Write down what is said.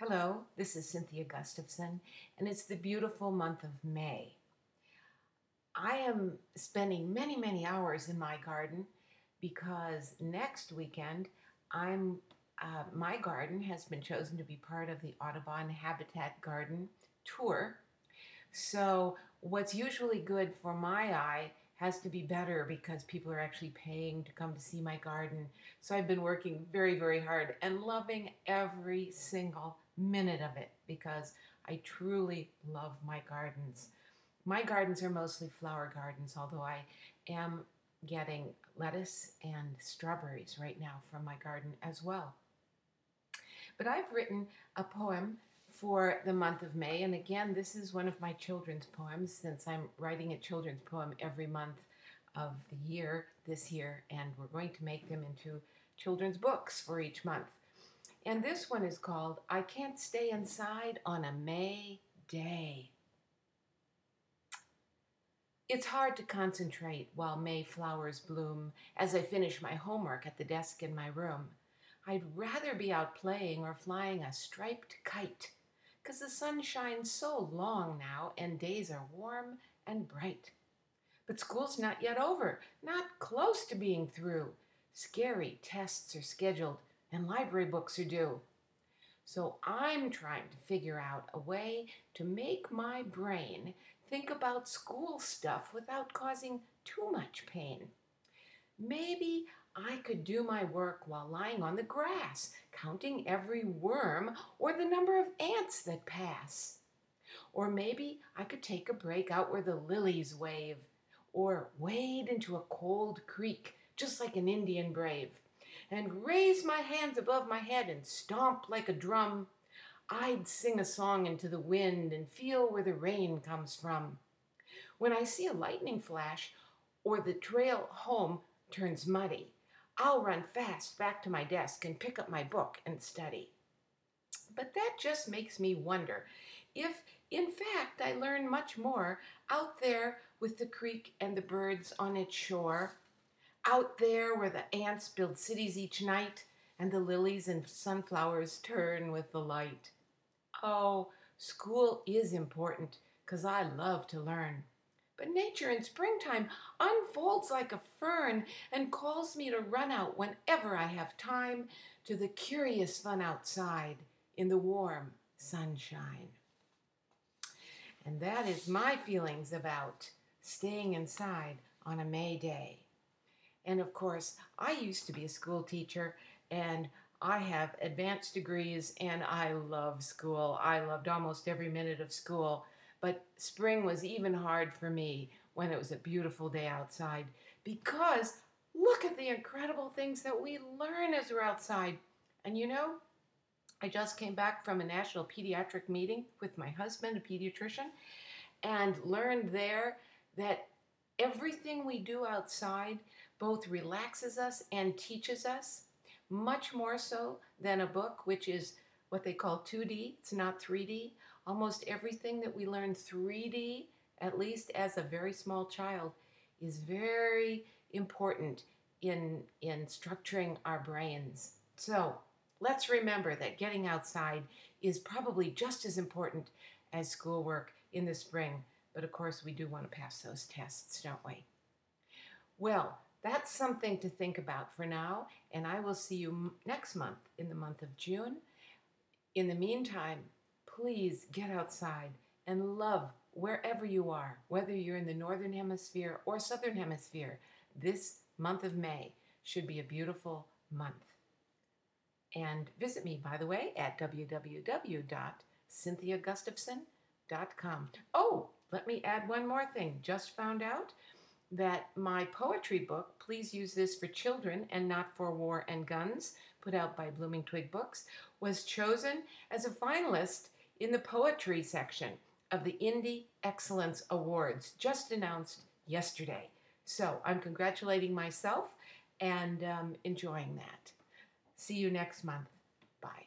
Hello, this is Cynthia Gustavson, and it's the beautiful month of May. I am spending many, many hours in my garden because next weekend I'm uh, my garden has been chosen to be part of the Audubon Habitat Garden tour. So, what's usually good for my eye has to be better because people are actually paying to come to see my garden. So, I've been working very, very hard and loving every single minute of it because I truly love my gardens. My gardens are mostly flower gardens, although I am getting lettuce and strawberries right now from my garden as well. But I've written a poem for the month of May, and again, this is one of my children's poems since I'm writing a children's poem every month of the year this year, and we're going to make them into children's books for each month. And this one is called I Can't Stay Inside on a May Day. It's hard to concentrate while May flowers bloom as I finish my homework at the desk in my room. I'd rather be out playing or flying a striped kite, 'cause the sun shines so long now and days are warm and bright. But school's not yet over, not close to being through. Scary tests are scheduled and library books are due. So I'm trying to figure out a way to make my brain think about school stuff without causing too much pain. Maybe I could do my work while lying on the grass, counting every worm or the number of ants that pass. Or maybe I could take a break out where the lilies wave, or wade into a cold creek, just like an Indian brave and raise my hands above my head and stomp like a drum, I'd sing a song into the wind and feel where the rain comes from. When I see a lightning flash or the trail home turns muddy, I'll run fast back to my desk and pick up my book and study. But that just makes me wonder if, in fact, I learn much more out there with the creek and the birds on its shore out there where the ants build cities each night and the lilies and sunflowers turn with the light. Oh, school is important because I love to learn. But nature in springtime unfolds like a fern and calls me to run out whenever I have time to the curious fun outside in the warm sunshine. And that is my feelings about staying inside on a May day. And of course, I used to be a school teacher and I have advanced degrees and I love school. I loved almost every minute of school. But spring was even hard for me when it was a beautiful day outside because look at the incredible things that we learn as we're outside. And you know, I just came back from a national pediatric meeting with my husband, a pediatrician, and learned there that everything we do outside both relaxes us and teaches us, much more so than a book, which is what they call 2D. It's not 3D. Almost everything that we learn 3D, at least as a very small child, is very important in, in structuring our brains. So let's remember that getting outside is probably just as important as schoolwork in the spring. But of course, we do want to pass those tests, don't we? Well, that's something to think about for now, and I will see you next month in the month of June. In the meantime, please get outside and love wherever you are, whether you're in the Northern Hemisphere or Southern Hemisphere. This month of May should be a beautiful month. And visit me, by the way, at www.cynthiagustavson.com. Oh, let me add one more thing. Just found out that my poetry book, Please Use This for Children and Not for War and Guns, put out by Blooming Twig Books, was chosen as a finalist in the poetry section of the Indie Excellence Awards, just announced yesterday. So I'm congratulating myself and um, enjoying that. See you next month. Bye.